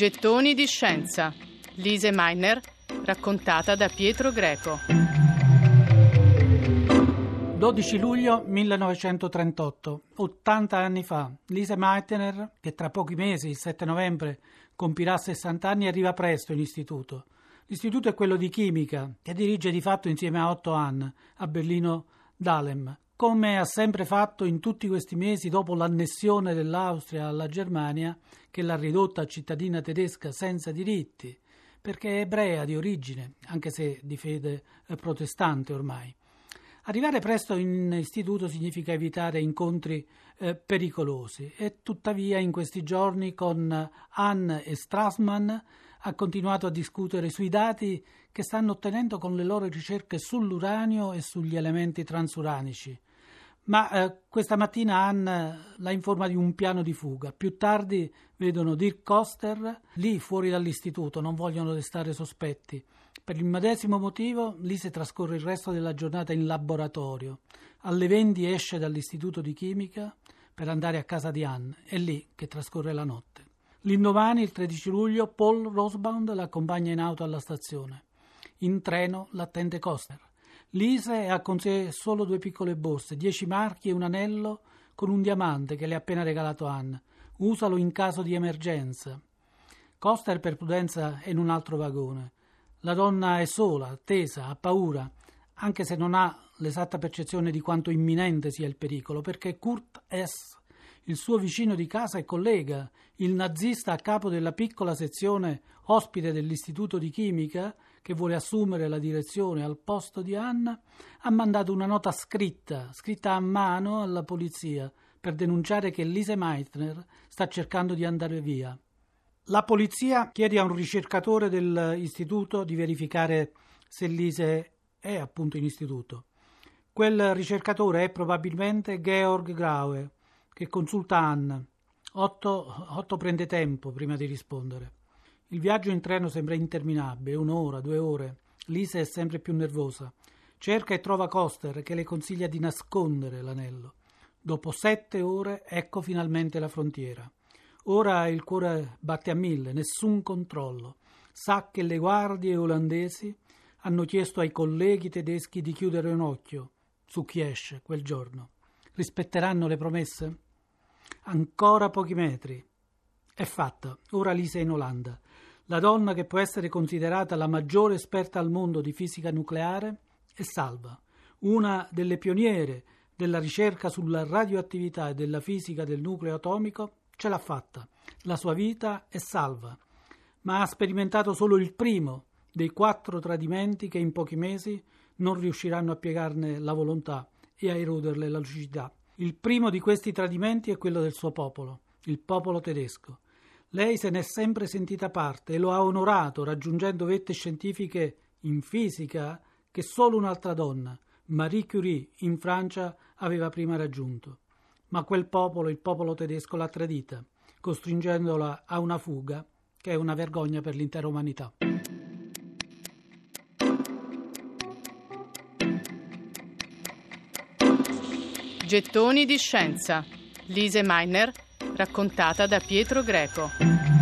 Gettoni di scienza. Lise Meiner, raccontata da Pietro Greco. 12 luglio 1938, 80 anni fa, Lise Meitner, che tra pochi mesi, il 7 novembre, compirà 60 anni, arriva presto in istituto. L'istituto è quello di chimica, che dirige di fatto insieme a Otto Hahn a Berlino Dahlem, come ha sempre fatto in tutti questi mesi dopo l'annessione dell'Austria alla Germania, che l'ha ridotta cittadina tedesca senza diritti, perché è ebrea di origine, anche se di fede protestante ormai. Arrivare presto in istituto significa evitare incontri eh, pericolosi e tuttavia in questi giorni con Hahn e Strassmann ha continuato a discutere sui dati che stanno ottenendo con le loro ricerche sull'uranio e sugli elementi transuranici ma eh, questa mattina Anne la informa di un piano di fuga. Più tardi vedono Dirk Koster lì fuori dall'istituto, non vogliono restare sospetti. Per il medesimo motivo Lise trascorre il resto della giornata in laboratorio. Alle 20 esce dall'istituto di chimica per andare a casa di Anne, è lì che trascorre la notte. L'indomani, il 13 luglio, Paul Rosbaum l'accompagna in auto alla stazione. In treno l'attende Koster. Lise ha con sé solo due piccole borse, dieci marchi e un anello con un diamante che le ha appena regalato Anne. Usalo in caso di emergenza. Coster per prudenza è in un altro vagone. La donna è sola, tesa, ha paura, anche se non ha l'esatta percezione di quanto imminente sia il pericolo, perché Kurt S., il suo vicino di casa e collega, il nazista a capo della piccola sezione ospite dell'Istituto di Chimica, che vuole assumere la direzione al posto di Anna, ha mandato una nota scritta, scritta a mano alla polizia, per denunciare che Lise Meitner sta cercando di andare via. La polizia chiede a un ricercatore dell'istituto di verificare se Lise è appunto in istituto. Quel ricercatore è probabilmente Georg Graue, che consulta Anna. Otto, Otto prende tempo prima di rispondere. Il viaggio in treno sembra interminabile, un'ora, due ore. Lisa è sempre più nervosa. Cerca e trova Coster che le consiglia di nascondere l'anello. Dopo sette ore ecco finalmente la frontiera. Ora il cuore batte a mille, nessun controllo. Sa che le guardie olandesi hanno chiesto ai colleghi tedeschi di chiudere un occhio su chi esce quel giorno. Rispetteranno le promesse? Ancora pochi metri. È fatta. Ora Lisa è in Olanda. La donna che può essere considerata la maggiore esperta al mondo di fisica nucleare è salva, una delle pioniere della ricerca sulla radioattività e della fisica del nucleo atomico ce l'ha fatta. La sua vita è salva, ma ha sperimentato solo il primo dei quattro tradimenti che in pochi mesi non riusciranno a piegarne la volontà e a eroderle la lucidità. Il primo di questi tradimenti è quello del suo popolo, il popolo tedesco. Lei se n'è sempre sentita parte e lo ha onorato raggiungendo vette scientifiche in fisica che solo un'altra donna, Marie Curie, in Francia aveva prima raggiunto. Ma quel popolo, il popolo tedesco, l'ha tradita, costringendola a una fuga che è una vergogna per l'intera umanità. Gettoni di scienza. Lise Meiner raccontata da Pietro Greco.